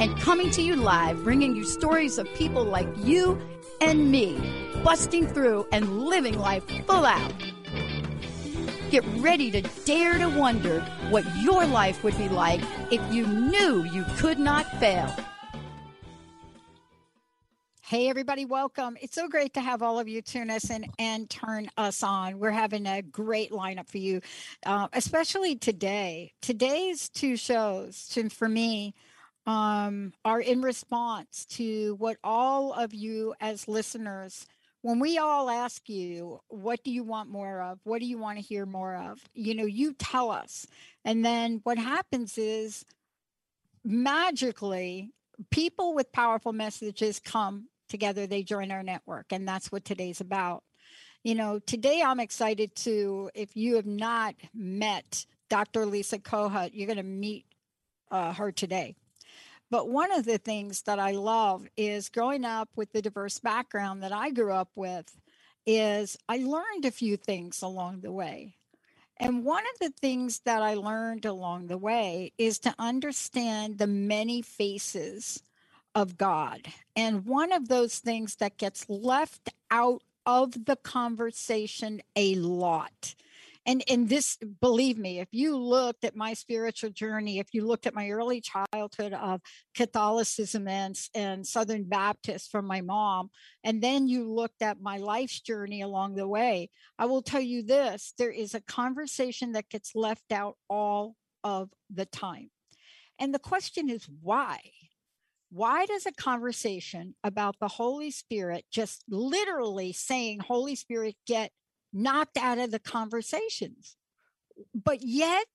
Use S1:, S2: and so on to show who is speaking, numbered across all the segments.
S1: and coming to you live, bringing you stories of people like you and me, busting through and living life full out. Get ready to dare to wonder what your life would be like if you knew you could not fail.
S2: Hey, everybody, welcome. It's so great to have all of you tune us in and turn us on. We're having a great lineup for you, uh, especially today. Today's two shows, for me, um, are in response to what all of you as listeners, when we all ask you, what do you want more of? What do you want to hear more of? You know, you tell us. And then what happens is magically, people with powerful messages come together, they join our network. And that's what today's about. You know, today I'm excited to, if you have not met Dr. Lisa Kohut, you're going to meet uh, her today. But one of the things that I love is growing up with the diverse background that I grew up with is I learned a few things along the way. And one of the things that I learned along the way is to understand the many faces of God. And one of those things that gets left out of the conversation a lot and and this believe me if you looked at my spiritual journey if you looked at my early childhood of catholicism and, and southern baptist from my mom and then you looked at my life's journey along the way i will tell you this there is a conversation that gets left out all of the time. And the question is why? Why does a conversation about the Holy Spirit, just literally saying Holy Spirit, get knocked out of the conversations. But yet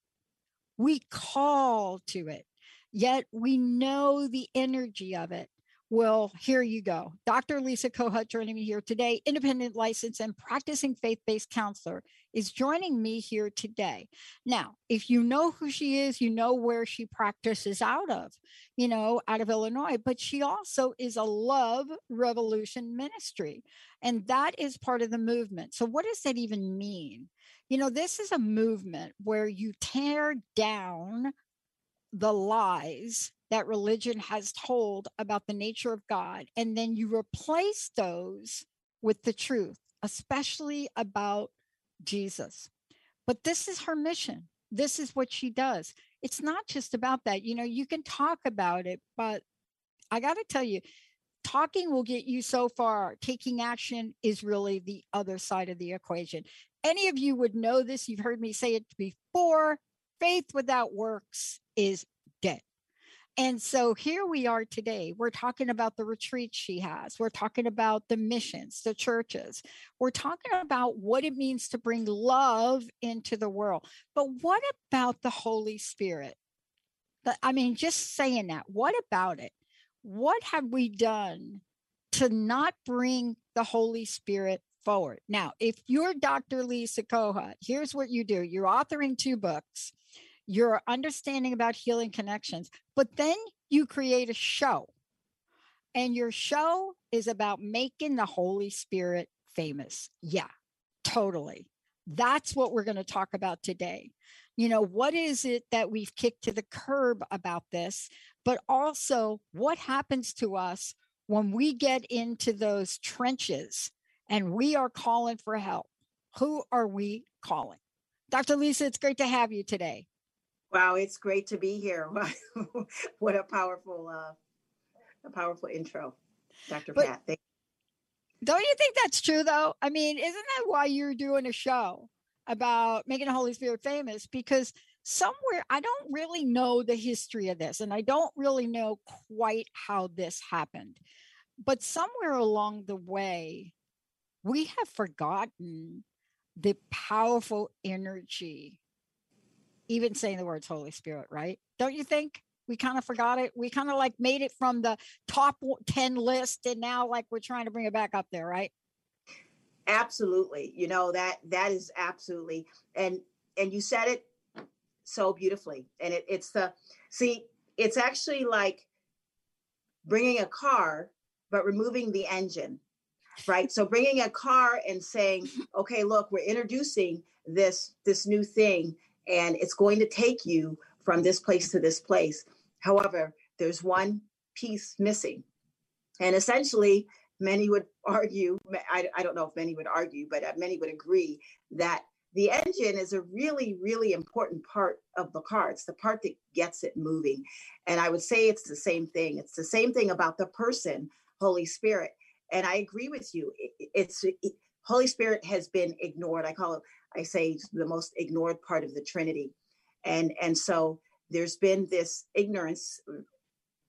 S2: we call to it, yet we know the energy of it. Well, here you go. Dr. Lisa Kohut joining me here today, independent licensed and practicing faith based counselor, is joining me here today. Now, if you know who she is, you know where she practices out of, you know, out of Illinois, but she also is a love revolution ministry. And that is part of the movement. So, what does that even mean? You know, this is a movement where you tear down the lies that religion has told about the nature of God, and then you replace those with the truth, especially about Jesus. But this is her mission. This is what she does. It's not just about that. You know, you can talk about it, but I got to tell you, talking will get you so far. Taking action is really the other side of the equation. Any of you would know this. You've heard me say it before. Faith without works is. And so here we are today. We're talking about the retreat she has. We're talking about the missions, the churches. We're talking about what it means to bring love into the world. But what about the Holy Spirit? But I mean, just saying that, what about it? What have we done to not bring the Holy Spirit forward? Now, if you're Dr. Lisa Kohut, here's what you do you're authoring two books your understanding about healing connections, but then you create a show. And your show is about making the Holy Spirit famous. Yeah, totally. That's what we're going to talk about today. You know, what is it that we've kicked to the curb about this? But also, what happens to us when we get into those trenches and we are calling for help? Who are we calling? Dr. Lisa, it's great to have you today.
S3: Wow, it's great to be here. what a powerful, uh, a powerful intro, Dr. But Pat. Thank
S2: don't you think that's true though? I mean, isn't that why you're doing a show about making the Holy Spirit famous? Because somewhere I don't really know the history of this and I don't really know quite how this happened. But somewhere along the way, we have forgotten the powerful energy even saying the words Holy Spirit, right? Don't you think? We kind of forgot it. We kind of like made it from the top 10 list and now like we're trying to bring it back up there, right?
S3: Absolutely. You know, that that is absolutely and and you said it so beautifully. And it, it's the see, it's actually like bringing a car but removing the engine right so bringing a car and saying okay look we're introducing this this new thing and it's going to take you from this place to this place. However there's one piece missing. And essentially many would argue I, I don't know if many would argue but uh, many would agree that the engine is a really really important part of the car. It's the part that gets it moving. And i would say it's the same thing. It's the same thing about the person holy spirit. And i agree with you. It's it, holy spirit has been ignored. I call it i say the most ignored part of the trinity. And and so there's been this ignorance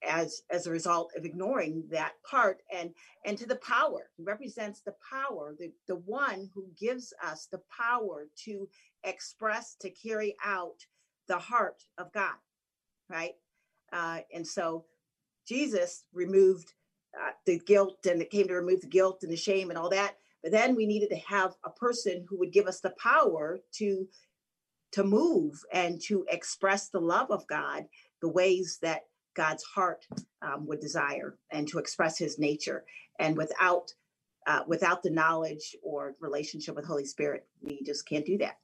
S3: as as a result of ignoring that part. And and to the power represents the power the the one who gives us the power to express to carry out the heart of god right? Uh, and so jesus removed uh, the guilt and it came to remove the guilt and the shame and all that but then we needed to have a person who would give us the power to to move and to express the love of god the ways that God's heart um, would desire and to express his nature. And without uh, without the knowledge or relationship with Holy Spirit, we just can't do that.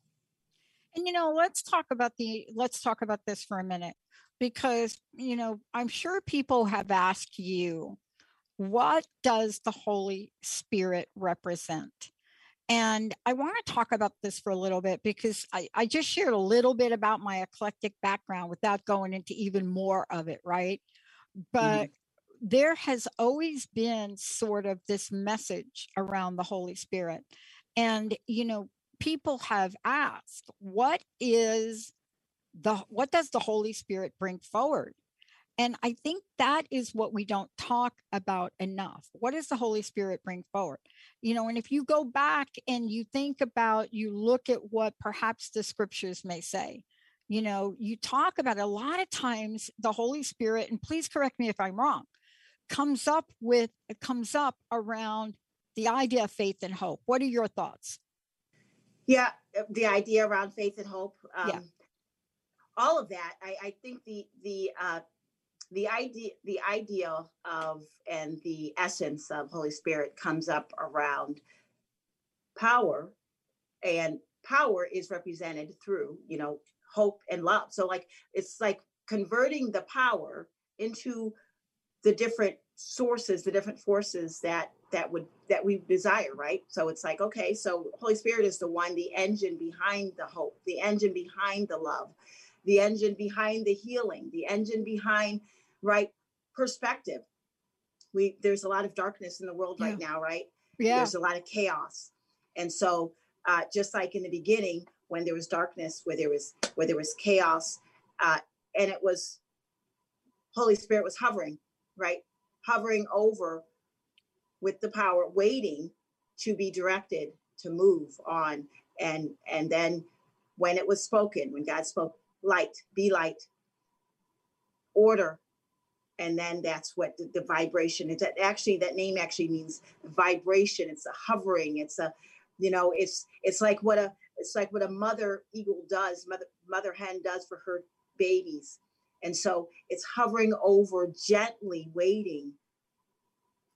S2: And you know, let's talk about the let's talk about this for a minute because you know, I'm sure people have asked you, what does the Holy Spirit represent? And I want to talk about this for a little bit because I, I just shared a little bit about my eclectic background without going into even more of it, right? But mm-hmm. there has always been sort of this message around the Holy Spirit. And, you know, people have asked, what is the what does the Holy Spirit bring forward? And I think that is what we don't talk about enough. What does the Holy Spirit bring forward? You know, and if you go back and you think about, you look at what perhaps the scriptures may say, you know, you talk about a lot of times the Holy Spirit, and please correct me if I'm wrong, comes up with, it comes up around the idea of faith and hope. What are your thoughts?
S3: Yeah, uh, the idea around faith and hope. Um, yeah. All of that, I, I think the the uh, the idea the ideal of and the essence of holy spirit comes up around power and power is represented through you know hope and love. So like it's like converting the power into the different sources the different forces that that would that we desire right? So it's like okay so holy spirit is the one the engine behind the hope the engine behind the love the engine behind the healing the engine behind right perspective. We there's a lot of darkness in the world yeah. right now right? Yeah. There's a lot of chaos. And so uh, just like in the beginning when there was darkness where there was where there was chaos uh, and it was holy spirit was hovering right? Hovering over with the power waiting to be directed to move on. And and then when it was spoken when god spoke light be light. Order and then that's what the, the vibration it's actually that name actually means vibration. It's a hovering. It's a you know it's it's like what a it's like what a mother eagle does mother mother hen does for her babies. And so it's hovering over gently waiting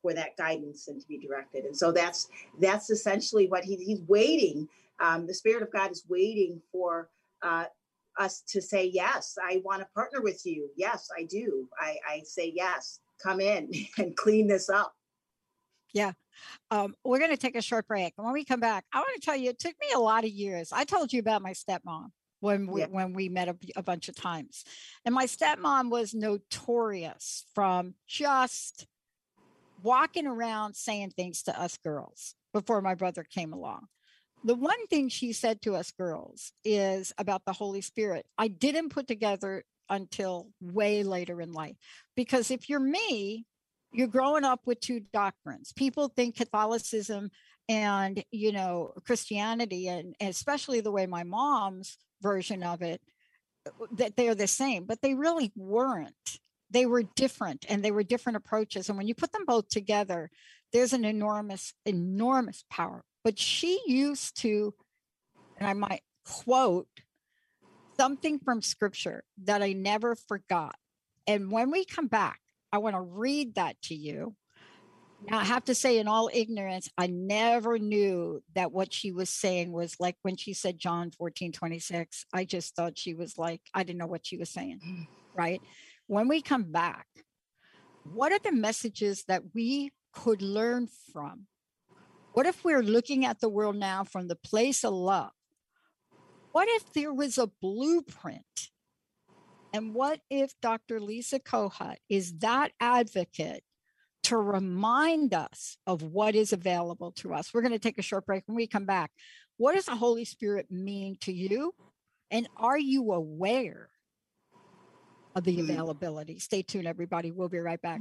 S3: for that guidance and to be directed. And so that's that's essentially what he, he's waiting um, the spirit of god is waiting for uh, us to say yes i want to partner with you. Yes i do. I, I say yes come in and clean this up.
S2: Yeah. Um, we're going to take a short break. And when we come back i want to tell you it took me a lot of years. I told you about my stepmom when we yeah. when we met a, a bunch of times. And my stepmom was notorious from just walking around saying things to us girls before my brother came along the one thing she said to us girls is about the Holy Spirit. I didn't put together until way later in life. Because if you're me, you're growing up with two doctrines. People think Catholicism and, you know, Christianity, and, especially the way my mom's version of it uh, that they're the same, but they really weren't. They were different and they were different approaches. And when you put them both together, there's an enormous, enormous power. But she used to, and I might quote something from scripture that I never forgot. And when we come back, I want to read that to you. Now, I have to say, in all ignorance, I never knew that what she was saying was like when she said John 14, 26. I just thought she was like, I didn't know what she was saying. Mm. Right. When we come back, what are the messages that we could learn from? What if we're looking at the world now from the place of love? What if there was a blueprint? And what if Dr. Lisa Kohut is that advocate to remind us of what is available to us. We're going to take a short break when we come back. What does the Holy Spirit mean to you? And are you aware of the mm. availability? Stay tuned, everybody. We'll be right back.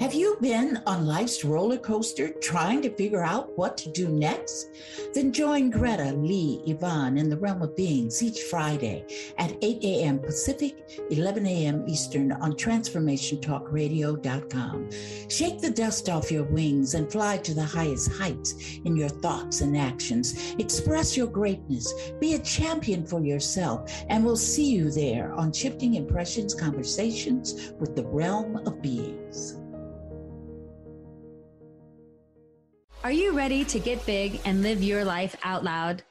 S4: Have you been on life's roller coaster trying to figure out what to do next? Then join Greta, Lee, Yvonne in the realm of beings each Friday at 8 a.m. Pacific, 11 a.m. Eastern on TransformationTalkRadio.com. Shake the dust off your wings and fly to the highest heights in your thoughts and actions. Express your greatness. Be a champion for yourself, and we'll see you there on Shifting Impressions Conversations with the Realm of Beings.
S5: Are you ready to get big and live your life out loud?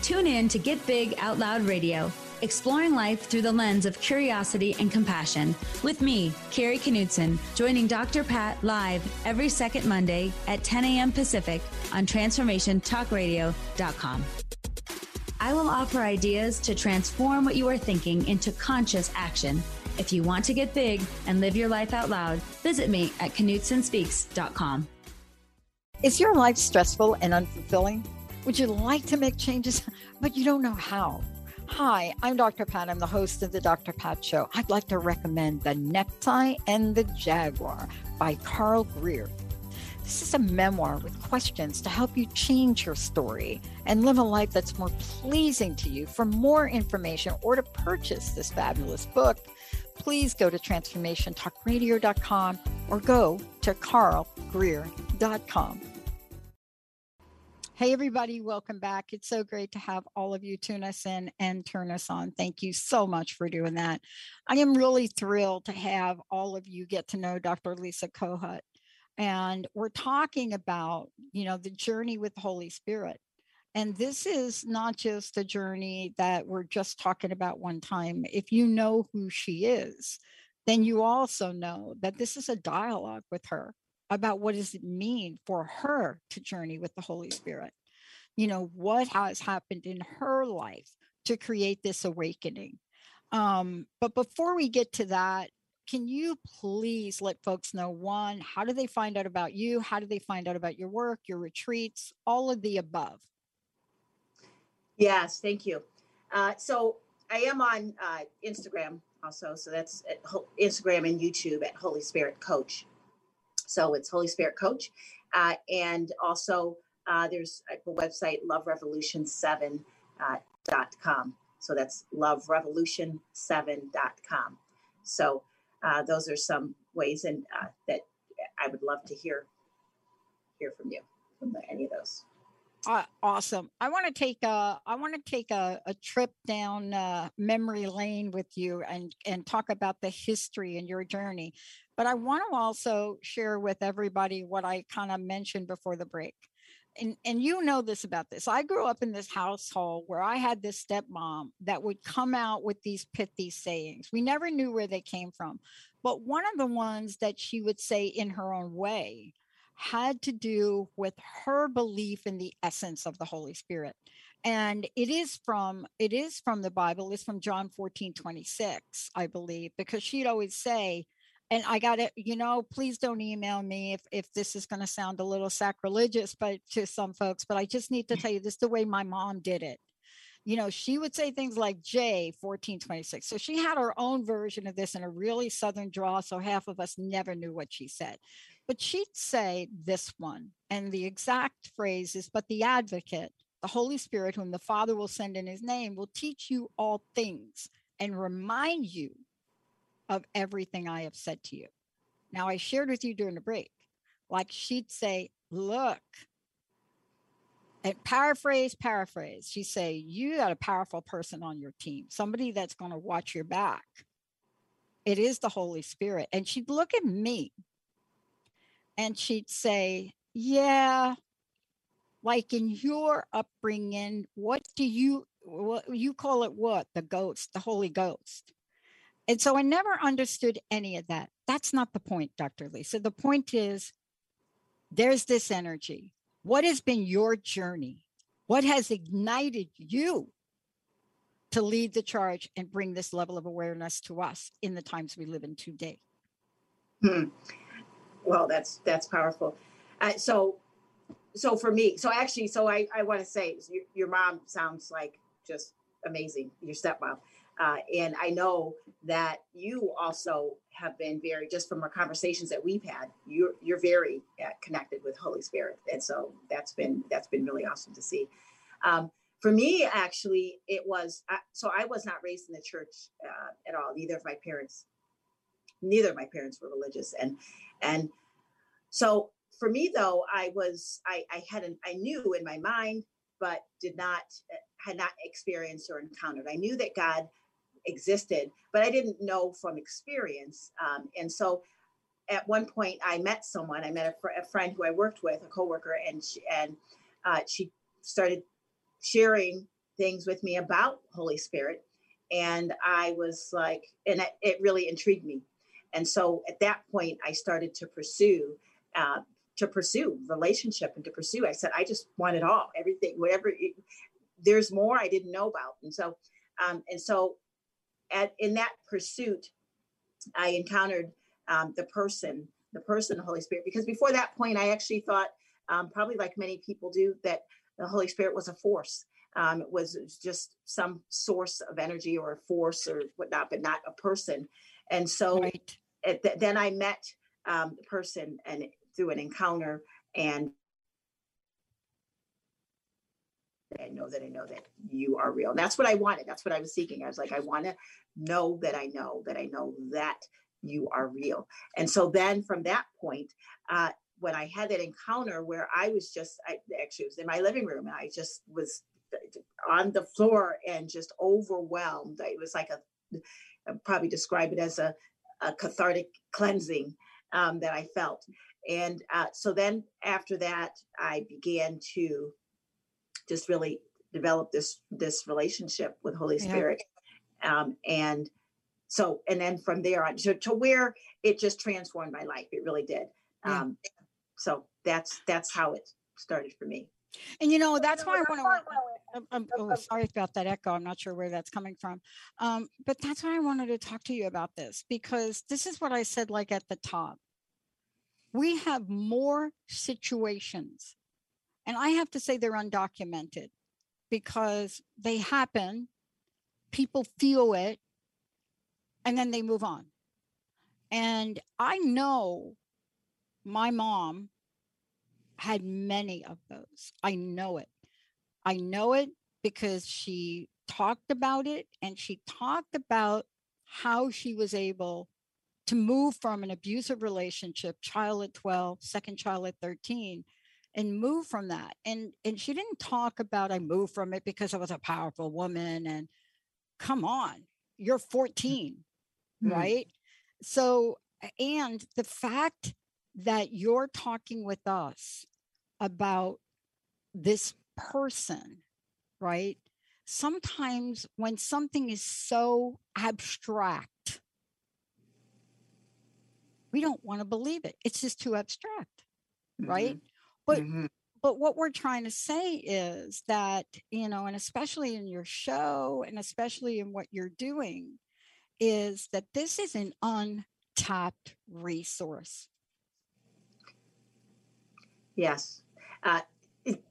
S5: Tune in to Get Big Out Loud Radio, exploring life through the lens of curiosity and compassion, with me, Carrie Knudsen, joining Dr. Pat live every second Monday at 10 a.m. Pacific on TransformationTalkRadio.com. I will offer ideas to transform what you are thinking into conscious action. If you want to get big and live your life out loud, visit me at KnudsenSpeaks.com.
S2: Is your life stressful and unfulfilling? Would you like to make changes, but you don't know how? Hi, I'm Dr. Pat. I'm the host of the Dr. Pat Show. I'd like to recommend The Necktie and the Jaguar by Carl Greer. This is a memoir with questions to help you change your story and live a life that's more pleasing to you. For more information or to purchase this fabulous book, please go to transformationtalkradio.com or go to carlgreer.com. Hey, everybody, welcome back. It's so great to have all of you tune us in and turn us on. Thank you so much for doing that. I am really thrilled to have all of you get to know Dr. Lisa Kohut. And we're talking about, you know, the journey with the Holy Spirit. And this is not just a journey that we're just talking about one time. If you know who she is, then you also know that this is a dialogue with her about what does it mean for her to journey with the Holy Spirit. You know, what has happened in her life to create this awakening. Um, but before we get to that, can you please let folks know one, how do they find out about you? How do they find out about your work, your retreats, all of the above?
S3: Yes, thank you. Uh, so I am on uh, Instagram also. So that's Instagram and YouTube at Holy Spirit Coach. So it's Holy Spirit Coach. Uh, and also uh, there's a website, loverevolution7.com. So that's loverevolution7.com. So uh, those are some ways and uh, that I would love to hear hear from you from any of those.
S2: Uh, awesome. I want to take a I want to take a, a trip down uh, memory lane with you and and talk about the history and your journey. But I want to also share with everybody what I kind of mentioned before the break. And, and you know this about this. I grew up in this household where I had this stepmom that would come out with these pithy sayings. We never knew where they came from. But one of the ones that she would say in her own way had to do with her belief in the essence of the Holy Spirit. And it is from it is from the Bible, it's from John 14, 26, I believe, because she'd always say, and I got it, you know, please don't email me if if this is going to sound a little sacrilegious, but to some folks, but I just need to mm. tell you this is the way my mom did it you know, she would say things like J 1426. So she had her own version of this in a really Southern draw. So half of us never knew what she said. But she'd say this one, and the exact phrase is, but the advocate, the Holy Spirit, whom the Father will send in his name, will teach you all things and remind you of everything I have said to you. Now, I shared with you during the break, like she'd say, Look, and paraphrase, paraphrase. She'd say, you got a powerful person on your team, somebody that's going to watch your back. It is the Holy Spirit. And she'd look at me and she'd say, yeah, like in your upbringing, what do you, what you call it what? The ghost, the Holy Ghost. And so I never understood any of that. That's not the point, Dr. Lisa. The point is there's this energy what has been your journey? What has ignited you to lead the charge and bring this level of awareness to us in the times we live in today?
S3: Hmm. Well, that's that's powerful. Uh, so, so for me, so actually, so I I want to say your, your mom sounds like just amazing. Your stepmom. Uh, and I know that you also have been very, just from our conversations that we've had, you're you're very uh, connected with Holy Spirit, and so that's been that's been really awesome to see. Um, for me, actually, it was so I was not raised in the church uh, at all. Neither of my parents, neither of my parents were religious, and and so for me though, I was I I had an I knew in my mind, but did not had not experienced or encountered. I knew that God existed, but I didn't know from experience. Um, and so at one point I met someone, I met a, fr- a friend who I worked with, a coworker, and she, and uh, she started sharing things with me about Holy Spirit. And I was like, and it, it really intrigued me. And so at that point, I started to pursue, uh, to pursue relationship and to pursue. I said, I just want it all, everything, whatever. It, there's more I didn't know about, and so, um, and so at in that pursuit, I encountered um, the person, the person, the Holy Spirit. Because before that point, I actually thought, um, probably like many people do, that the Holy Spirit was a force. Um, it was just some source of energy or a force or whatnot, but not a person. And so right. th- then I met um, the person and through an encounter and I know that I know that you are real. And that's what I wanted. That's what I was seeking. I was like, I want to know that I know that I know that you are real. And so then from that point, uh, when I had that encounter where I was just, I actually was in my living room and I just was on the floor and just overwhelmed. It was like a, I'd probably describe it as a, a cathartic cleansing um, that I felt. And uh, so then after that, I began to just really develop this this relationship with Holy Spirit. Yeah. Um, and so and then from there on to, to where it just transformed my life. It really did. Yeah. Um, so that's that's how it started for me.
S2: And you know, that's why I want to. I'm, oh, sorry about that echo. I'm not sure where that's coming from. Um, but that's why I wanted to talk to you about this because this is what I said, like at the top. We have more situations and I have to say they're undocumented because they happen people feel it and then they move on. And I know my mom had many of those. I know it. I know it because she talked about it and she talked about how she was able to move from an abusive relationship, child at 12, second child at 13, and move from that. And and she didn't talk about I moved from it because I was a powerful woman and come on, you're 14, mm-hmm. right? So and the fact that you're talking with us about this person, right? Sometimes when something is so abstract, we don't want to believe it. It's just too abstract, mm-hmm. right? But mm-hmm. but what we're trying to say is that, you know, and especially in your show and especially in what you're doing, is that this is an untapped resource.
S3: Yes. Uh,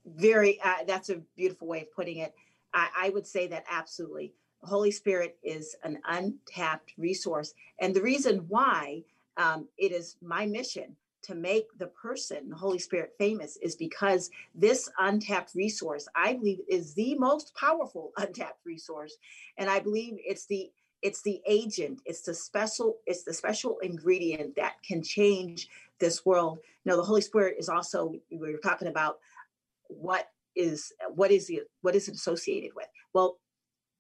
S3: very, uh, that's a beautiful way of putting it. I, I would say that absolutely. The Holy Spirit is an untapped resource. And the reason why um, it is my mission to make the person, the Holy Spirit, famous is because this untapped resource, I believe, is the most powerful untapped resource. And I believe it's the it's the agent it's the special it's the special ingredient that can change this world you know the holy spirit is also we were talking about what is what is it what is it associated with? Well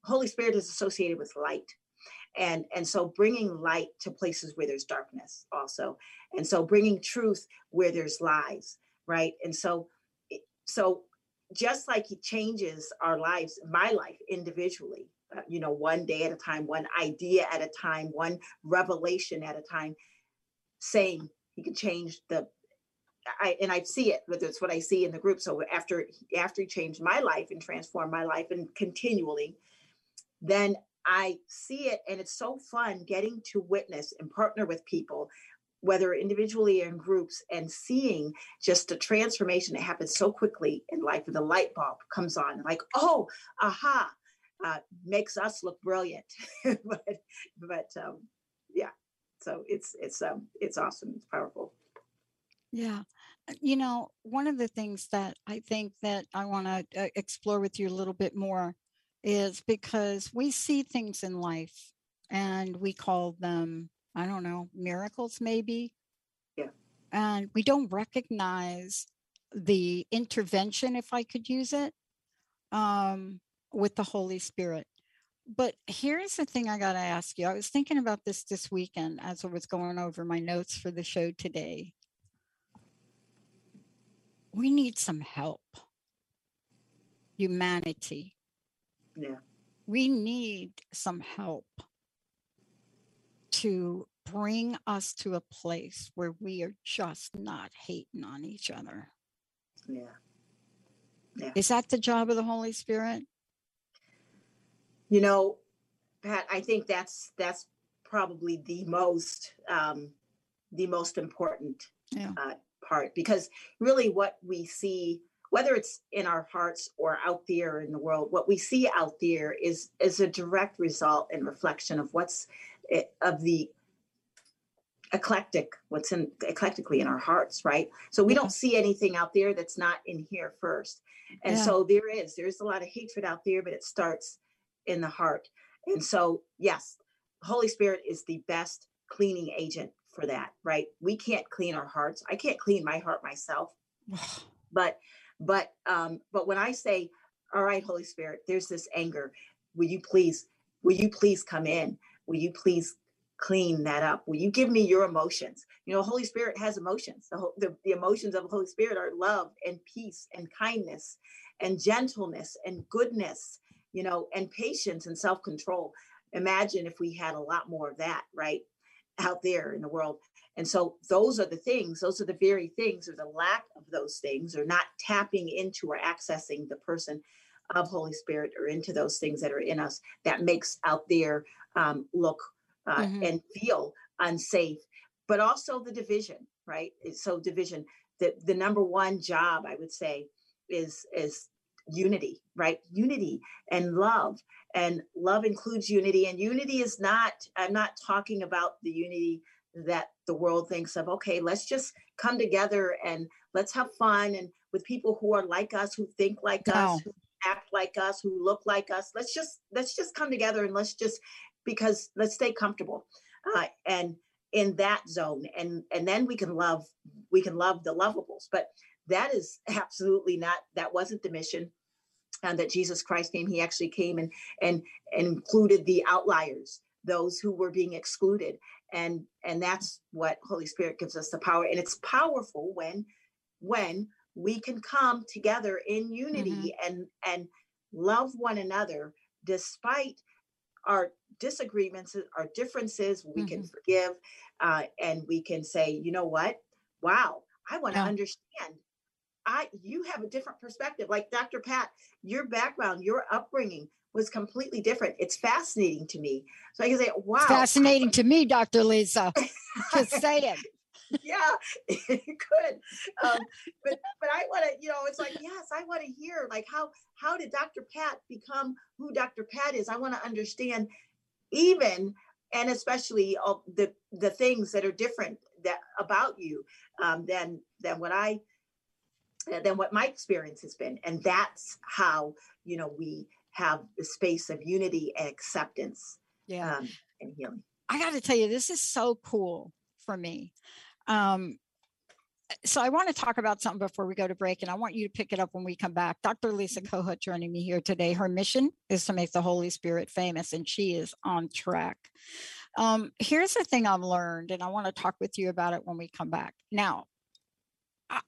S3: holy spirit is associated with light. And and so bringing light to places where there's darkness also. And so bringing truth where there's lies right? And so so just like he changes our lives my life individually uh, you know one day at a time one idea at a time one revelation at a time saying he can change the I, and I see it, but it's what I see in the group. So after after he changed my life and transformed my life and continually, then I see it and it's so fun getting to witness and partner with people, whether individually or in groups, and seeing just the transformation that happens so quickly in life. And the light bulb comes on, like, oh, aha, uh, makes us look brilliant. but but um, yeah, so it's it's um, it's awesome. It's powerful.
S2: Yeah. Uh, you know, one of the things that I think that I want to uh, explore with you a little bit more is because we see things in life and we call them, I don't know, miracles maybe.
S3: Yeah.
S2: And we don't recognize the intervention, if I could use it, um, with the Holy Spirit. But here's the thing I got to ask you. I was thinking about this this weekend as I was going over my notes for the show today. We need some help. Humanity
S3: yeah.
S2: We need some help to bring us to a place where we are just not hating on each other.
S3: Yeah.
S2: Yeah. Is that the job of the Holy Spirit?
S3: You know, Pat, I think that's that's probably the most um, the most important yeah. uh, part because really what we see whether it's in our hearts or out there in the world what we see out there is is a direct result and reflection of what's eh, of the eclectic what's in eclectically in our hearts right? So we don't see anything out there that's not in here first. And yeah. so there is there's a lot of hatred out there but it starts in the heart. And so yes holy spirit is the best cleaning agent for that right we can't clean our hearts i can't clean my heart myself but but um, but when I say, all right, Holy Spirit, there's this anger. Will you please, will you please come in? Will you please clean that up? Will you give me your emotions? You know, Holy Spirit has emotions. The, the, the emotions of the Holy Spirit are love and peace and kindness and gentleness and goodness, you know, and patience and self-control. Imagine if we had a lot more of that, right? Out there in the world. And so those are the things, those are the very things, or the lack of those things, or not tapping into or accessing the person of Holy Spirit or into those things that are in us that makes out there um, look uh, mm-hmm. and feel unsafe, but also the division, right? So division, the, the number one job I would say is is unity, right? Unity and love. And love includes unity. And unity is not, I'm not talking about the unity that the world thinks of, okay, let's just come together and let's have fun and with people who are like us, who think like no. us, who act like us, who look like us. Let's just let's just come together and let's just because let's stay comfortable. Uh, and in that zone and and then we can love we can love the lovables but that is absolutely not that wasn't the mission and that jesus christ came he actually came and and, and included the outliers those who were being excluded and and that's what holy spirit gives us the power and it's powerful when when we can come together in unity mm-hmm. and and love one another despite our disagreements, our differences, we mm-hmm. can forgive, uh, and we can say, you know what? Wow, I want to yeah. understand. I you have a different perspective. Like Dr. Pat, your background, your upbringing was completely different. It's fascinating to me. So I can say, wow. It's
S2: fascinating to me, Dr. Lisa. Just saying.
S3: yeah, it could. Um, but but I want to, you know, it's like yes, I want to hear like how how did Dr. Pat become who Dr. Pat is? I want to understand even and especially all the the things that are different that about you um, than than what I than what my experience has been, and that's how you know we have the space of unity and acceptance yeah. Um, and healing.
S2: I got to tell you, this is so cool for me um, so I want to talk about something before we go to break, and I want you to pick it up when we come back. Dr. Lisa mm-hmm. Kohut joining me here today. Her mission is to make the Holy Spirit famous, and she is on track. Um, here's the thing I've learned, and I want to talk with you about it when we come back. Now,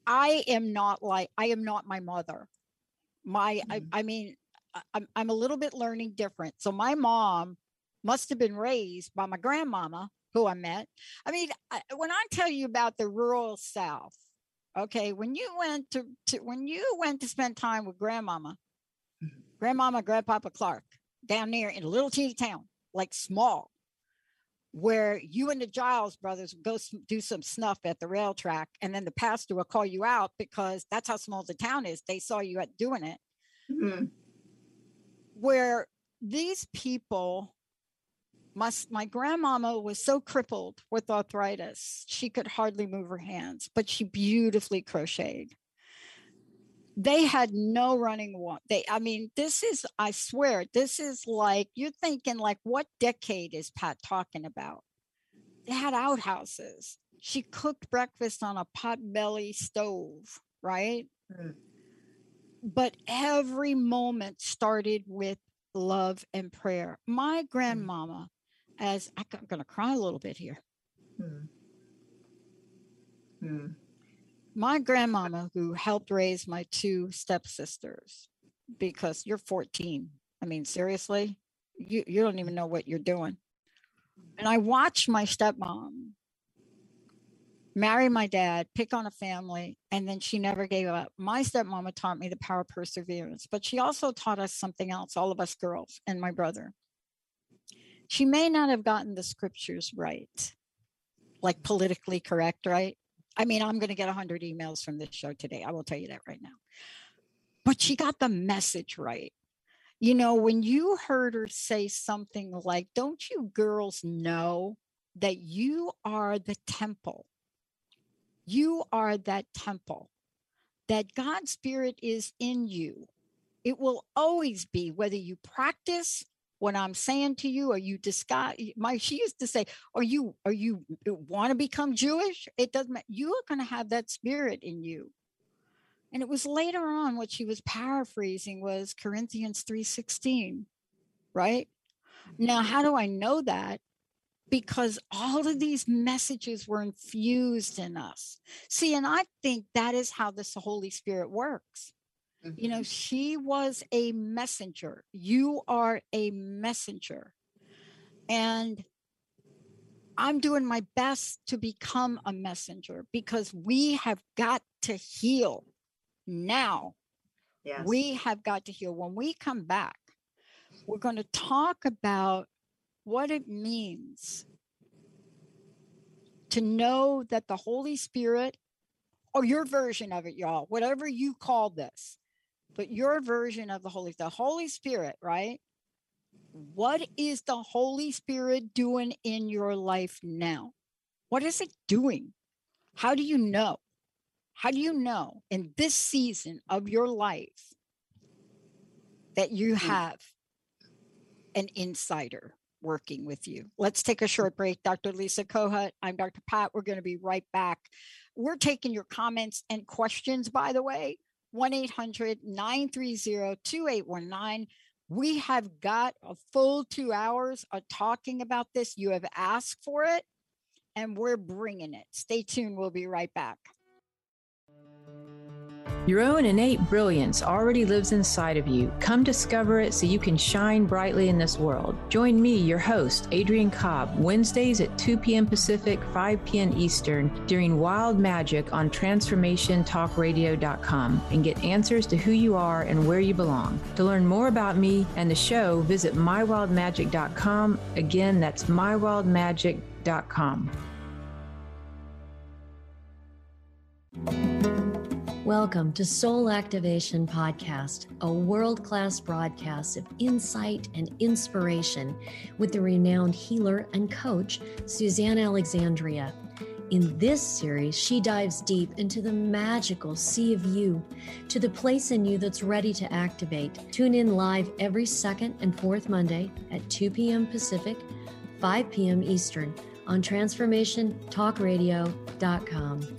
S2: I am not like I am not my mother. My, mm-hmm. I, I mean, I'm I'm a little bit learning different. So my mom must have been raised by my grandmama who I met. I mean, I, when I tell you about the rural South, okay, when you went to, to when you went to spend time with grandmama, mm-hmm. grandmama, grandpapa Clark, down there in a little teeny town, like small, where you and the Giles brothers go do some snuff at the rail track, and then the pastor will call you out because that's how small the town is. They saw you at doing it. Mm-hmm. Where these people my, my grandmama was so crippled with arthritis, she could hardly move her hands, but she beautifully crocheted. They had no running water. They, I mean, this is, I swear, this is like, you're thinking, like, what decade is Pat talking about? They had outhouses. She cooked breakfast on a pot belly stove, right? Mm. But every moment started with love and prayer. My mm. grandmama as I'm going to cry a little bit here. Hmm. My grandmama, who helped raise my two stepsisters, because you're 14. I mean, seriously, you, you don't even know what you're doing. And I watched my stepmom marry my dad, pick on a family, and then she never gave up. My stepmama taught me the power of perseverance, but she also taught us something else, all of us girls and my brother she may not have gotten the scriptures right, like politically correct, right? I mean, I'm going to get 100 emails from this show today. I will tell you that right now. But she got the message right. You know, when you heard her say something like, Don't you girls know that you are the temple? You are that temple, that God's Spirit is in you. It will always be, whether you practice what I'm saying to you? Are you disguise? My she used to say, "Are you are you uh, want to become Jewish? It doesn't matter. You are going to have that spirit in you." And it was later on what she was paraphrasing was Corinthians 3:16, right? Now, how do I know that? Because all of these messages were infused in us. See, and I think that is how this Holy Spirit works. Mm-hmm. You know, she was a messenger. You are a messenger. And I'm doing my best to become a messenger because we have got to heal now. Yes. We have got to heal. When we come back, we're going to talk about what it means to know that the Holy Spirit, or your version of it, y'all, whatever you call this, but your version of the Holy, the Holy Spirit, right? What is the Holy Spirit doing in your life now? What is it doing? How do you know? How do you know in this season of your life that you hmm. have an insider working with you? Let's take a short break. Dr. Lisa Kohut, I'm Dr. Pat. We're going to be right back. We're taking your comments and questions, by the way. 1 800 930 2819. We have got a full two hours of talking about this. You have asked for it, and we're bringing it. Stay tuned. We'll be right back.
S6: Your own innate brilliance already lives inside of you. Come discover it so you can shine brightly in this world. Join me, your host, Adrian Cobb, Wednesdays at 2 p.m. Pacific, 5 p.m. Eastern during Wild Magic on TransformationTalkRadio.com and get answers to who you are and where you belong. To learn more about me and the show, visit MyWildMagic.com. Again, that's MyWildMagic.com.
S7: Welcome to Soul Activation Podcast, a world class broadcast of insight and inspiration with the renowned healer and coach, Suzanne Alexandria. In this series, she dives deep into the magical sea of you, to the place in you that's ready to activate. Tune in live every second and fourth Monday at 2 p.m. Pacific, 5 p.m. Eastern on TransformationTalkRadio.com.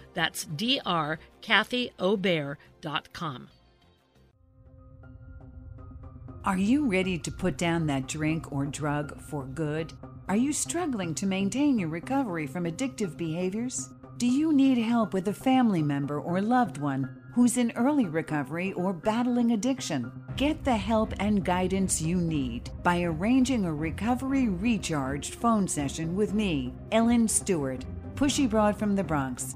S8: That's drkathyobear.com.
S9: Are you ready to put down that drink or drug for good? Are you struggling to maintain your recovery from addictive behaviors? Do you need help with a family member or loved one who's in early recovery or battling addiction? Get the help and guidance you need by arranging a recovery recharged phone session with me, Ellen Stewart, Pushy Broad from the Bronx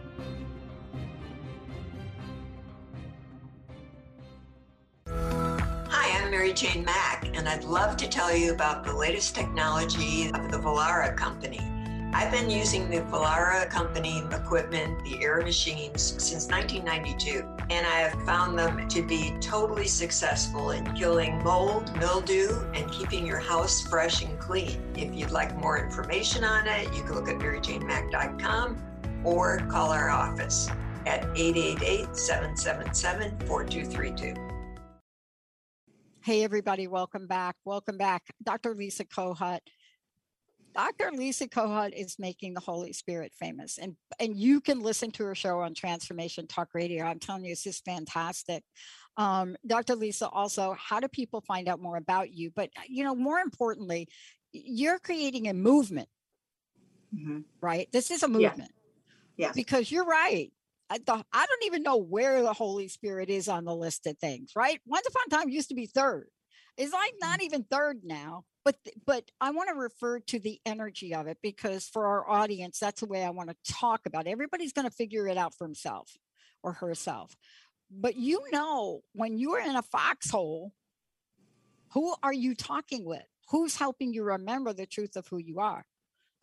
S10: Mary Jane Mack, and I'd love to tell you about the latest technology of the Vollara company. I've been using the Vollara company equipment, the air machines, since 1992, and I have found them to be totally successful in killing mold, mildew, and keeping your house fresh and clean. If you'd like more information on it, you can look at maryjanemack.com or call our office at 888 777 4232.
S2: Hey, everybody, welcome back. Welcome back. Dr. Lisa Kohut. Dr. Lisa Kohut is making the Holy Spirit famous. And, and you can listen to her show on Transformation Talk Radio. I'm telling you, it's just fantastic. Um, Dr. Lisa, also, how do people find out more about you? But, you know, more importantly, you're creating a movement, mm-hmm. right? This is a movement.
S3: Yeah. yeah.
S2: Because you're right. I, the, I don't even know where the Holy Spirit is on the list of things, right? Once upon a time used to be third. It's like not mm. even third now. But but I want to refer to the energy of it because for our audience, that's the way I want to talk about. It. Everybody's going to figure it out for himself or herself. But you know, when you are in a foxhole, who are you talking with? Who's helping you remember the truth of who you are?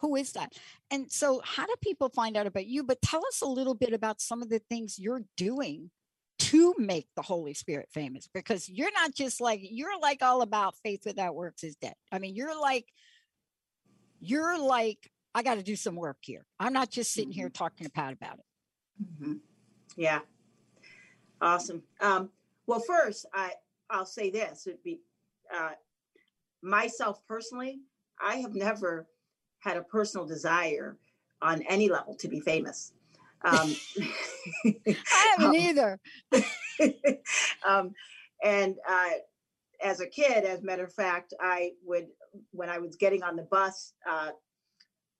S2: Who is that and so how do people find out about you but tell us a little bit about some of the things you're doing to make the holy spirit famous because you're not just like you're like all about faith without works is dead i mean you're like you're like i got to do some work here i'm not just sitting mm-hmm. here talking to pat about it
S3: mm-hmm. yeah awesome um, Well, first, I I'll say this: it'd be uh, myself personally. I have never had a personal desire on any level to be famous. Um,
S2: I haven't um, either.
S3: um, and uh, as a kid, as a matter of fact, I would, when I was getting on the bus, uh,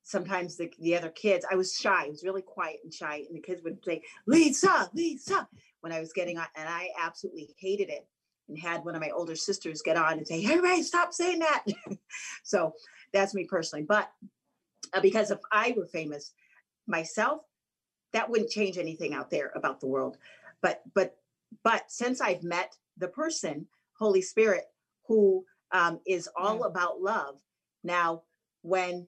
S3: sometimes the, the other kids, I was shy, I was really quiet and shy. And the kids would say, Lisa, Lisa, when I was getting on. And I absolutely hated it and had one of my older sisters get on and say, Hey, Ray, stop saying that. so that's me personally. But because if I were famous myself, that wouldn't change anything out there about the world. But, but, but since I've met the person, Holy Spirit, who um, is all yeah. about love, now when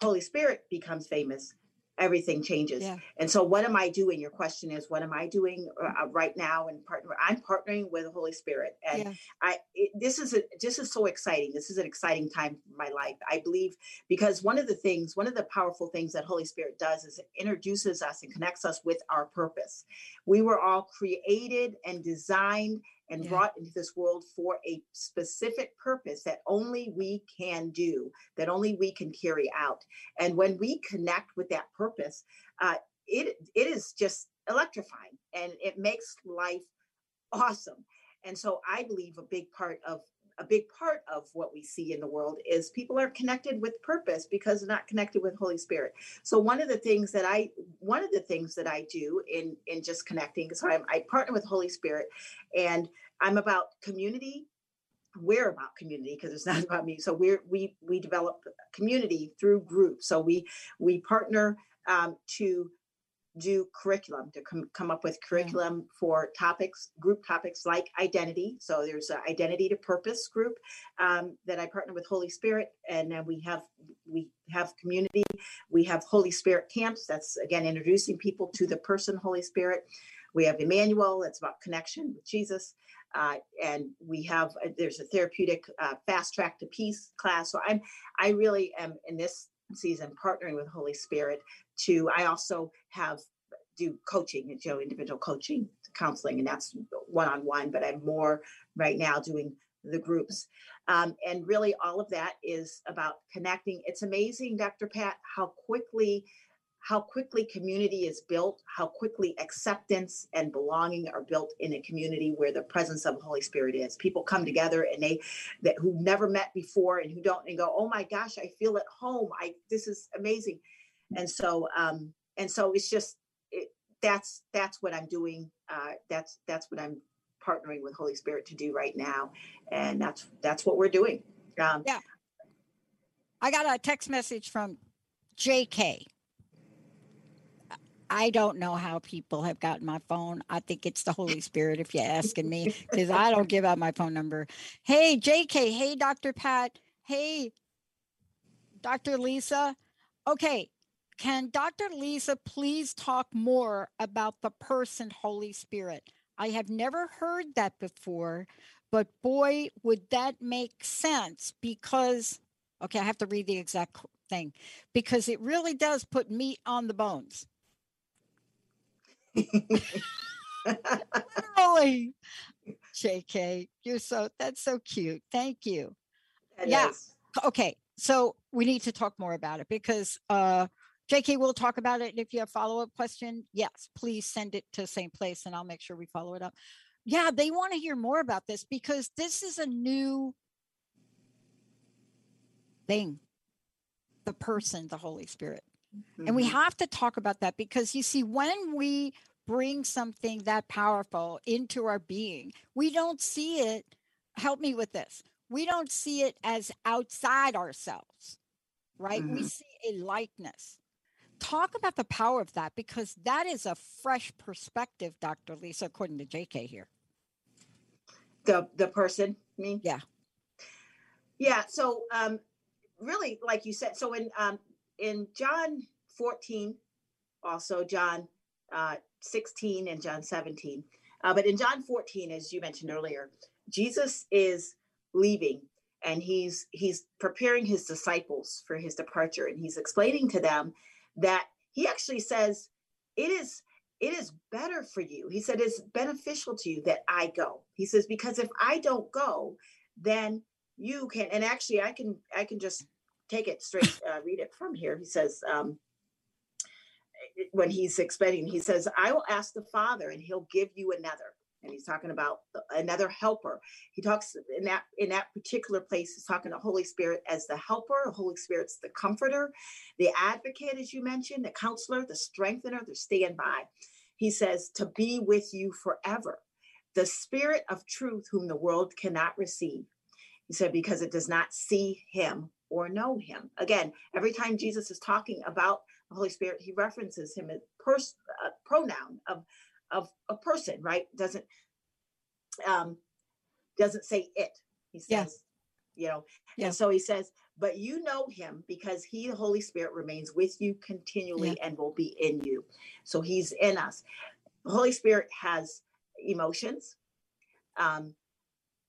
S3: Holy Spirit becomes famous, everything changes. Yeah. And so, what am I doing? Your question is, what am I doing uh, uh right now? And partner, I'm partnering with the Holy Spirit, and yeah. I. It, this is a, this is so exciting. This is an exciting time for my life. I believe because one of the things, one of the powerful things that Holy Spirit does is it introduces us and connects us with our purpose. We were all created and designed and yeah. brought into this world for a specific purpose that only we can do, that only we can carry out. And when we connect with that purpose, uh, it it is just electrifying and it makes life awesome. And so I believe a big part of a big part of what we see in the world is people are connected with purpose because they're not connected with holy spirit. So one of the things that i one of the things that i do in in just connecting so I'm, i partner with holy spirit and i'm about community. We're about community because it's not about me. So we're we we develop community through groups. So we we partner um, to do curriculum to com- come up with curriculum for topics group topics like identity. So there's an identity to purpose group um, that i partner with holy spirit and then we have we have community. We have holy spirit camps that's again introducing people to the person holy spirit. We have emmanuel that's about connection with jesus uh, and we have uh, there's a therapeutic uh, fast track to peace class. So i'm i really am in this season partnering with holy spirit to i also have do coaching you know individual coaching counseling and that's one-on-one but i'm more right now doing the groups. Um, and really all of that is about connecting. It's amazing dr pat how quickly how quickly community is built, how quickly acceptance and belonging are built in a community where the presence of the Holy Spirit is. People come together and they that who never met before and who don't and go, oh my gosh, I feel at home. I this is amazing. And so um and so it's just it, that's that's what I'm doing. Uh that's that's what I'm partnering with Holy Spirit to do right now. And that's that's what we're doing.
S2: Um, yeah. I got a text message from JK I don't know how people have gotten my phone. I think it's the Holy Spirit, if you're asking me, because I don't give out my phone number. Hey, JK. Hey, Dr. Pat. Hey, Dr. Lisa. Okay. Can Dr. Lisa please talk more about the person Holy Spirit? I have never heard that before, but boy, would that make sense because, okay, I have to read the exact thing because it really does put meat on the bones. Literally. JK, you're so that's so cute. Thank you. That yeah. Is. Okay. So we need to talk more about it because uh JK will talk about it. If you have follow-up question, yes, please send it to the same place and I'll make sure we follow it up. Yeah, they want to hear more about this because this is a new thing. The person, the Holy Spirit. Mm-hmm. And we mm-hmm. have to talk about that because you see, when we bring something that powerful into our being, we don't see it. Help me with this. We don't see it as outside ourselves, right? Mm-hmm. We see a likeness. Talk about the power of that because that is a fresh perspective, Dr. Lisa, according to JK here.
S3: The the person, me?
S2: Yeah.
S3: Yeah. So um really, like you said, so in um in John 14, also John uh, 16 and John 17. Uh, but in John 14, as you mentioned earlier, Jesus is leaving and he's he's preparing his disciples for his departure and he's explaining to them that he actually says it is it is better for you. He said, it's beneficial to you that I go. He says, because if I don't go, then you can, and actually I can, I can just take it straight, uh, read it from here. He says, um, when he's expecting, he says, I will ask the Father and he'll give you another. And he's talking about another helper. He talks in that in that particular place. He's talking to Holy Spirit as the helper. The Holy Spirit's the comforter, the advocate, as you mentioned, the counselor, the strengthener, the standby. He says to be with you forever. The Spirit of truth, whom the world cannot receive. He said because it does not see him or know him. Again, every time Jesus is talking about the Holy Spirit, he references him as pers- a pronoun of of a person, right? Doesn't um doesn't say it. He says, yes. you know, yeah. and so he says, but you know him because he, the Holy Spirit, remains with you continually yeah. and will be in you. So he's in us. The Holy Spirit has emotions. Um,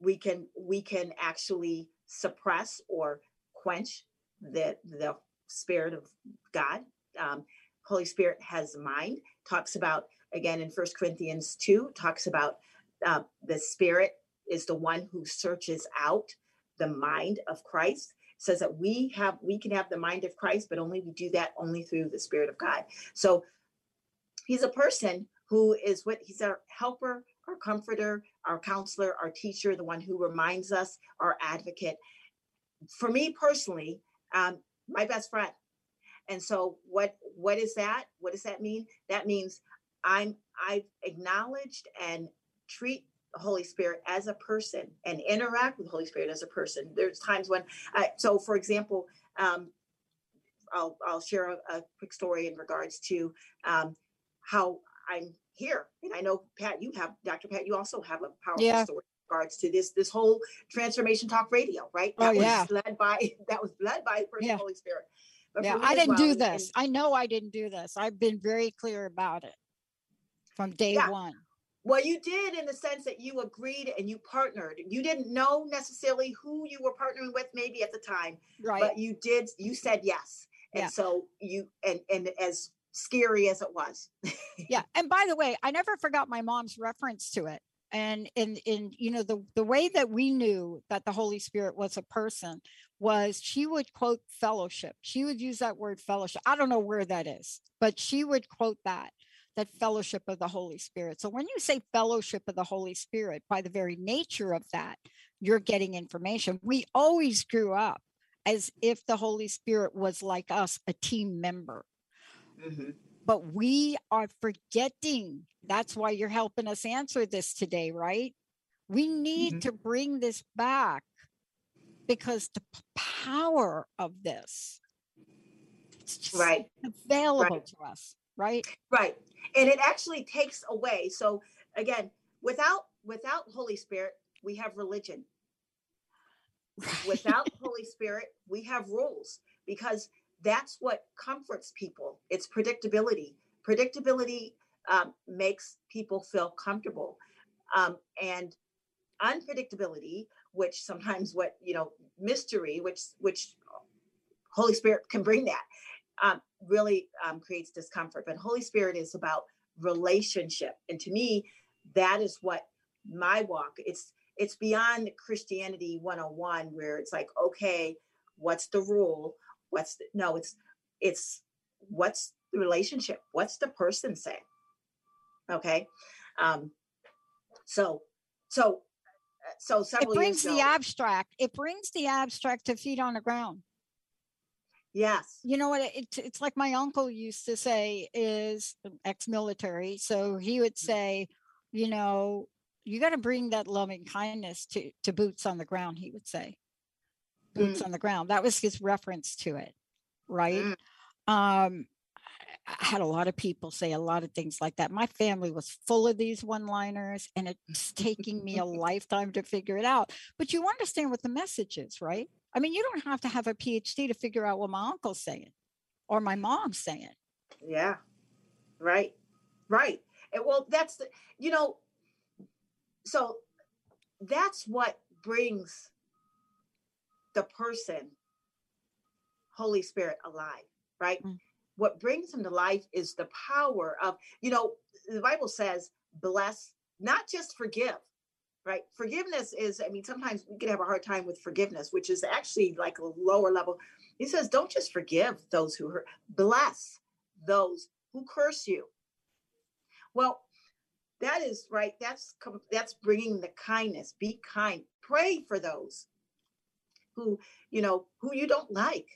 S3: we can we can actually suppress or quench the the spirit of God. Um, Holy Spirit has mind. Talks about again in First Corinthians two. Talks about uh, the Spirit is the one who searches out the mind of Christ. Says that we have we can have the mind of Christ, but only we do that only through the Spirit of God. So he's a person who is what he's our helper, our comforter, our counselor, our teacher, the one who reminds us, our advocate. For me personally, um, my best friend. And so what what is that? What does that mean? That means I'm I've acknowledged and treat the Holy Spirit as a person and interact with the Holy Spirit as a person. There's times when I so for example, um, I'll I'll share a, a, quick story in regards to um, how I'm here. And I know Pat, you have Dr. Pat, you also have a powerful yeah. story regards to this this whole transformation talk radio, right?
S2: Oh, that
S3: oh, was
S2: yeah.
S3: led by that was led by the yeah. Holy Spirit.
S2: But yeah, I didn't well, do this. And, I know I didn't do this. I've been very clear about it from day yeah. one.
S3: Well, you did in the sense that you agreed and you partnered. You didn't know necessarily who you were partnering with, maybe at the time,
S2: right?
S3: But you did. You said yes, and yeah. so you and and as scary as it was.
S2: yeah. And by the way, I never forgot my mom's reference to it. And in in you know the the way that we knew that the Holy Spirit was a person was she would quote fellowship. She would use that word fellowship. I don't know where that is, but she would quote that that fellowship of the Holy Spirit. So when you say fellowship of the Holy Spirit, by the very nature of that, you're getting information. We always grew up as if the Holy Spirit was like us, a team member. Mm-hmm. But we are forgetting. That's why you're helping us answer this today, right? We need mm-hmm. to bring this back because the power of this
S3: right
S2: available right. to us right
S3: right and it actually takes away so again without without holy spirit we have religion right. without holy spirit we have rules because that's what comforts people. It's predictability. Predictability um, makes people feel comfortable. Um, and unpredictability, which sometimes what, you know, mystery, which, which Holy Spirit can bring that, um, really um, creates discomfort. But Holy Spirit is about relationship. And to me, that is what my walk, it's, it's beyond Christianity 101, where it's like, okay, what's the rule? What's the, no it's it's what's the relationship? What's the person saying? Okay? Um so so so
S2: several it brings the abstract it brings the abstract to feet on the ground.
S3: Yes.
S2: You know what it, it's like my uncle used to say is ex-military so he would mm. say you know you got to bring that loving kindness to to boots on the ground he would say boots mm. on the ground. That was his reference to it, right? Mm. Um, I had a lot of people say a lot of things like that. My family was full of these one liners, and it's taking me a lifetime to figure it out. But you understand what the message is, right? I mean, you don't have to have a PhD to figure out what my uncle's saying or my mom's saying.
S3: Yeah, right, right. And well, that's the, you know, so that's what brings the person Holy Spirit alive, right? Mm. what brings them to life is the power of, you know, the Bible says, bless, not just forgive, right? Forgiveness is, I mean, sometimes we can have a hard time with forgiveness, which is actually like a lower level. He says, don't just forgive those who hurt, bless those who curse you. Well, that is right. That's that's bringing the kindness. Be kind. Pray for those who you know who you don't like,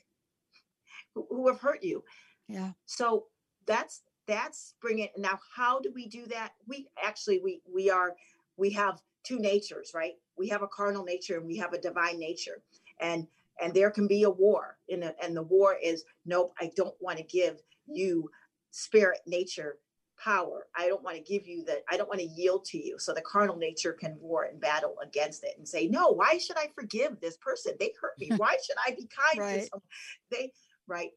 S3: who, who have hurt you.
S2: Yeah.
S3: So that's that's bringing. Now, how do we do that? We actually we we are we have two natures, right? We have a carnal nature and we have a divine nature, and and there can be a war in a, and the war is nope. I don't want to give you spirit nature power. I don't want to give you that. I don't want to yield to you. So the carnal nature can war and battle against it and say, no, why should I forgive this person? They hurt me. Why should I be kind right. to someone? They, right.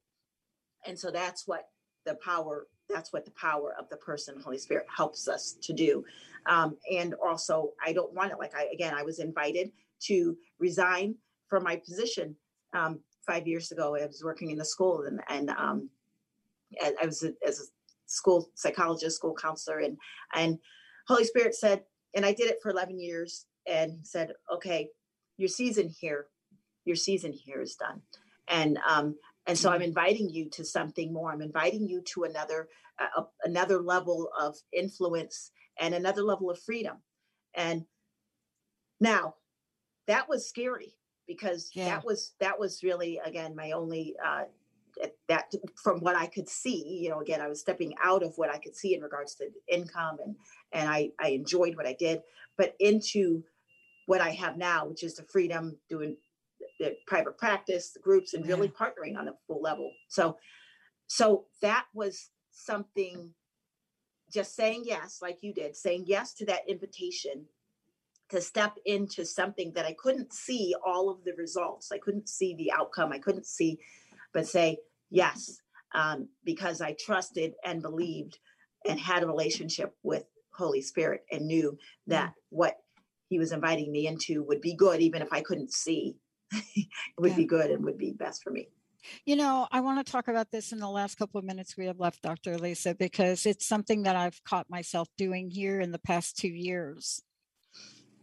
S3: And so that's what the power, that's what the power of the person, Holy Spirit helps us to do. Um, and also I don't want it. Like I, again, I was invited to resign from my position um, five years ago. I was working in the school and, and um, I was as a school psychologist, school counselor, and and Holy Spirit said, and I did it for 11 years, and said, okay, your season here, your season here is done, and um, and so I'm inviting you to something more. I'm inviting you to another uh, another level of influence and another level of freedom, and now that was scary because yeah. that was that was really again my only uh, that from what I could see, you know, again, I was stepping out of what I could see in regards to income and and I, I enjoyed what I did, but into what I have now, which is the freedom doing the private practice, the groups, and really yeah. partnering on a full level. So so that was something just saying yes, like you did, saying yes to that invitation to step into something that I couldn't see all of the results. I couldn't see the outcome. I couldn't see but say yes um, because I trusted and believed and had a relationship with Holy Spirit and knew that mm. what He was inviting me into would be good, even if I couldn't see. it would yeah. be good and would be best for me.
S2: You know, I want to talk about this in the last couple of minutes we have left, Dr. Lisa, because it's something that I've caught myself doing here in the past two years.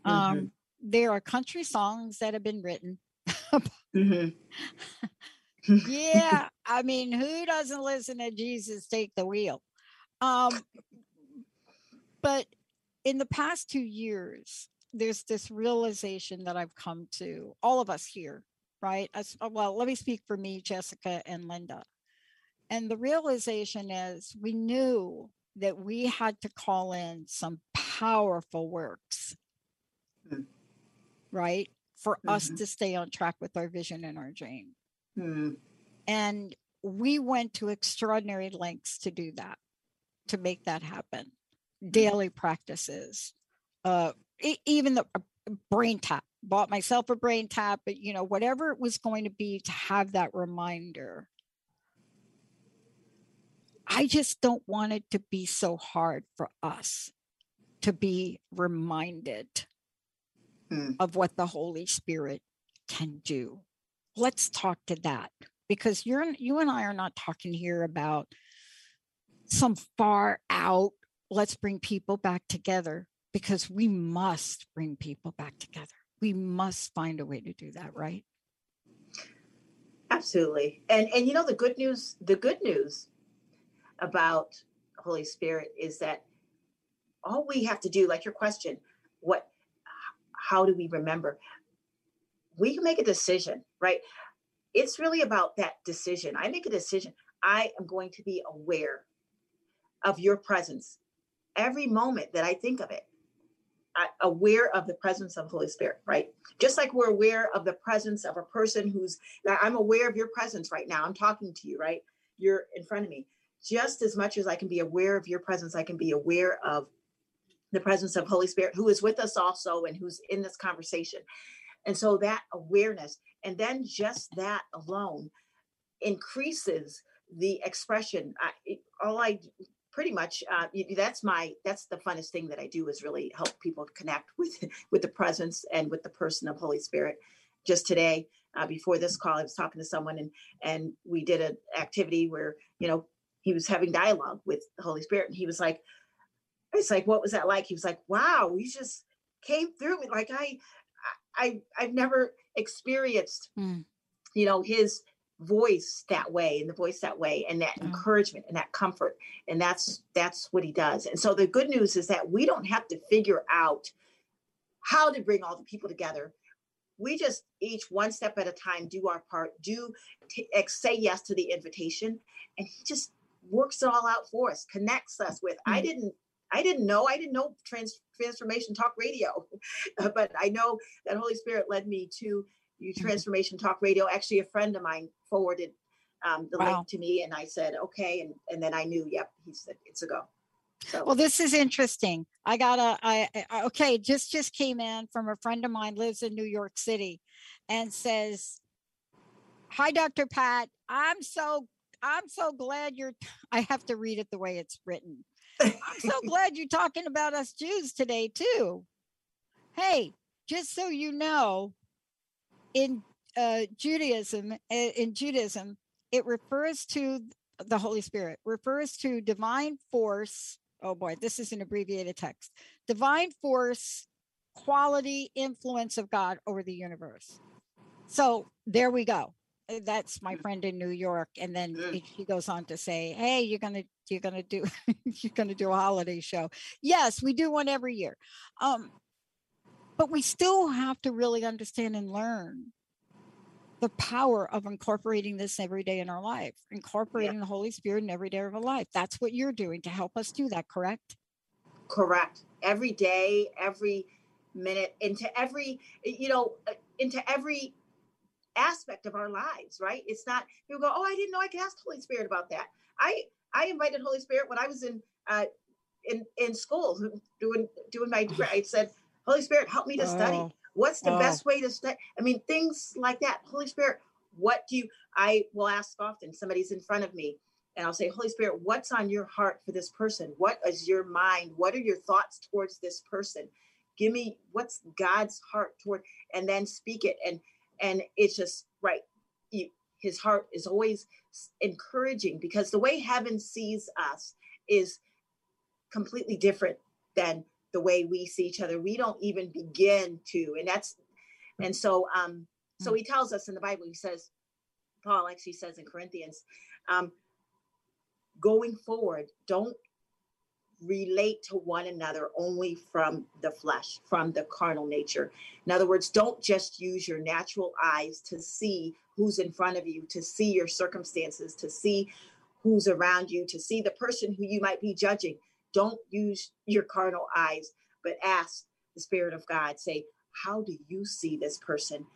S2: Mm-hmm. Um, there are country songs that have been written. mm-hmm. yeah, I mean, who doesn't listen to Jesus take the wheel? Um, but in the past two years, there's this realization that I've come to, all of us here, right? As, uh, well, let me speak for me, Jessica, and Linda. And the realization is we knew that we had to call in some powerful works, mm. right? For mm-hmm. us to stay on track with our vision and our dream. Hmm. And we went to extraordinary lengths to do that, to make that happen. Hmm. Daily practices, uh, even the brain tap. Bought myself a brain tap, but you know, whatever it was going to be to have that reminder. I just don't want it to be so hard for us to be reminded hmm. of what the Holy Spirit can do let's talk to that because you're you and I are not talking here about some far out let's bring people back together because we must bring people back together. We must find a way to do that, right?
S3: Absolutely. And and you know the good news the good news about Holy Spirit is that all we have to do like your question what how do we remember we can make a decision, right? It's really about that decision. I make a decision. I am going to be aware of your presence every moment that I think of it. I, aware of the presence of the Holy Spirit, right? Just like we're aware of the presence of a person who's, I'm aware of your presence right now. I'm talking to you, right? You're in front of me. Just as much as I can be aware of your presence, I can be aware of the presence of Holy Spirit, who is with us also and who's in this conversation. And so that awareness, and then just that alone increases the expression. I, all I pretty much uh, that's my that's the funnest thing that I do is really help people connect with with the presence and with the person of Holy Spirit. Just today, uh, before this call, I was talking to someone and and we did an activity where you know he was having dialogue with the Holy Spirit, and he was like, "It's like, what was that like?" He was like, "Wow, he just came through me like I, I, I've never experienced, mm. you know, his voice that way and the voice that way and that encouragement and that comfort and that's that's what he does and so the good news is that we don't have to figure out how to bring all the people together we just each one step at a time do our part do t- say yes to the invitation and he just works it all out for us connects us with mm-hmm. i didn't i didn't know i didn't know trans- transformation talk radio but i know that holy spirit led me to you mm-hmm. transformation talk radio actually a friend of mine forwarded um, the wow. link to me and i said okay and, and then i knew yep he said it's a go
S2: so. Well, this is interesting. I got a, I, I, okay, just, just came in from a friend of mine lives in New York City and says, hi, Dr. Pat. I'm so, I'm so glad you're, I have to read it the way it's written. I'm so glad you're talking about us Jews today too. Hey, just so you know, in uh, Judaism, eh, in Judaism, it refers to the Holy Spirit, refers to divine force oh boy, this is an abbreviated text. Divine force, quality, influence of God over the universe. So there we go. Uh, that's my friend in New York. And then he goes on to say, Hey, you're gonna you're gonna do you're gonna do a holiday show. Yes, we do one every year. Um, but we still have to really understand and learn the power of incorporating this every day in our life, incorporating yeah. the Holy Spirit in every day of our life. That's what you're doing to help us do that, correct?
S3: Correct. Every day, every minute, into every, you know, uh, into every aspect of our lives, right? It's not you go, oh, I didn't know I could ask Holy Spirit about that. I I invited Holy Spirit when I was in uh in in school doing doing my degree. I said, Holy Spirit, help me to study. Oh. What's the oh. best way to study? I mean, things like that. Holy Spirit, what do you, I will ask often, somebody's in front of me and I'll say, Holy Spirit, what's on your heart for this person? What is your mind? What are your thoughts towards this person? Give me what's God's heart toward, and then speak it. And, and it's just right. You, his heart is always encouraging because the way heaven sees us is completely different than the way we see each other. We don't even begin to and that's and so um so he tells us in the bible he says paul actually says in corinthians um going forward don't relate to one another only from the flesh from the carnal nature in other words don't just use your natural eyes to see who's in front of you to see your circumstances to see who's around you to see the person who you might be judging don't use your carnal eyes, but ask the Spirit of God, say, How do you see this person?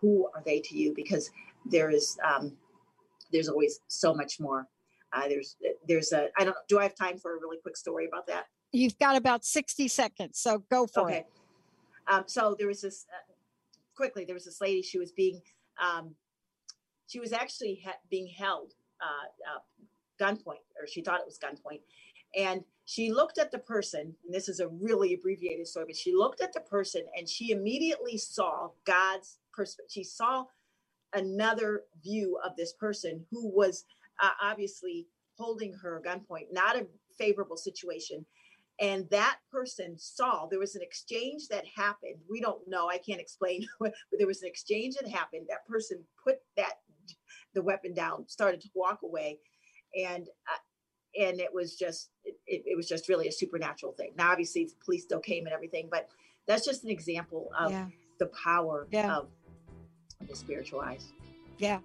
S3: Who are they to you? Because there is, um, there's always so much more. Uh, there's, there's a, I don't, do I have time for a really quick story about that?
S2: You've got about 60 seconds, so go for okay. it.
S3: Um, so there was this, uh, quickly, there was this lady, she was being, um, she was actually ha- being held uh, uh, gunpoint, or she thought it was gunpoint. And she looked at the person, and this is a really abbreviated story, but she looked at the person and she immediately saw God's perspective. She saw another view of this person who was uh, obviously holding her gunpoint, not a favorable situation. And that person saw there was an exchange that happened. We don't know, I can't explain, but there was an exchange that happened. That person put that the weapon down, started to walk away, and uh, and it was just it, it, was just really a supernatural thing now obviously the police still came and everything but that's just an example of yeah. the power yeah. of the spiritual eyes
S2: yeah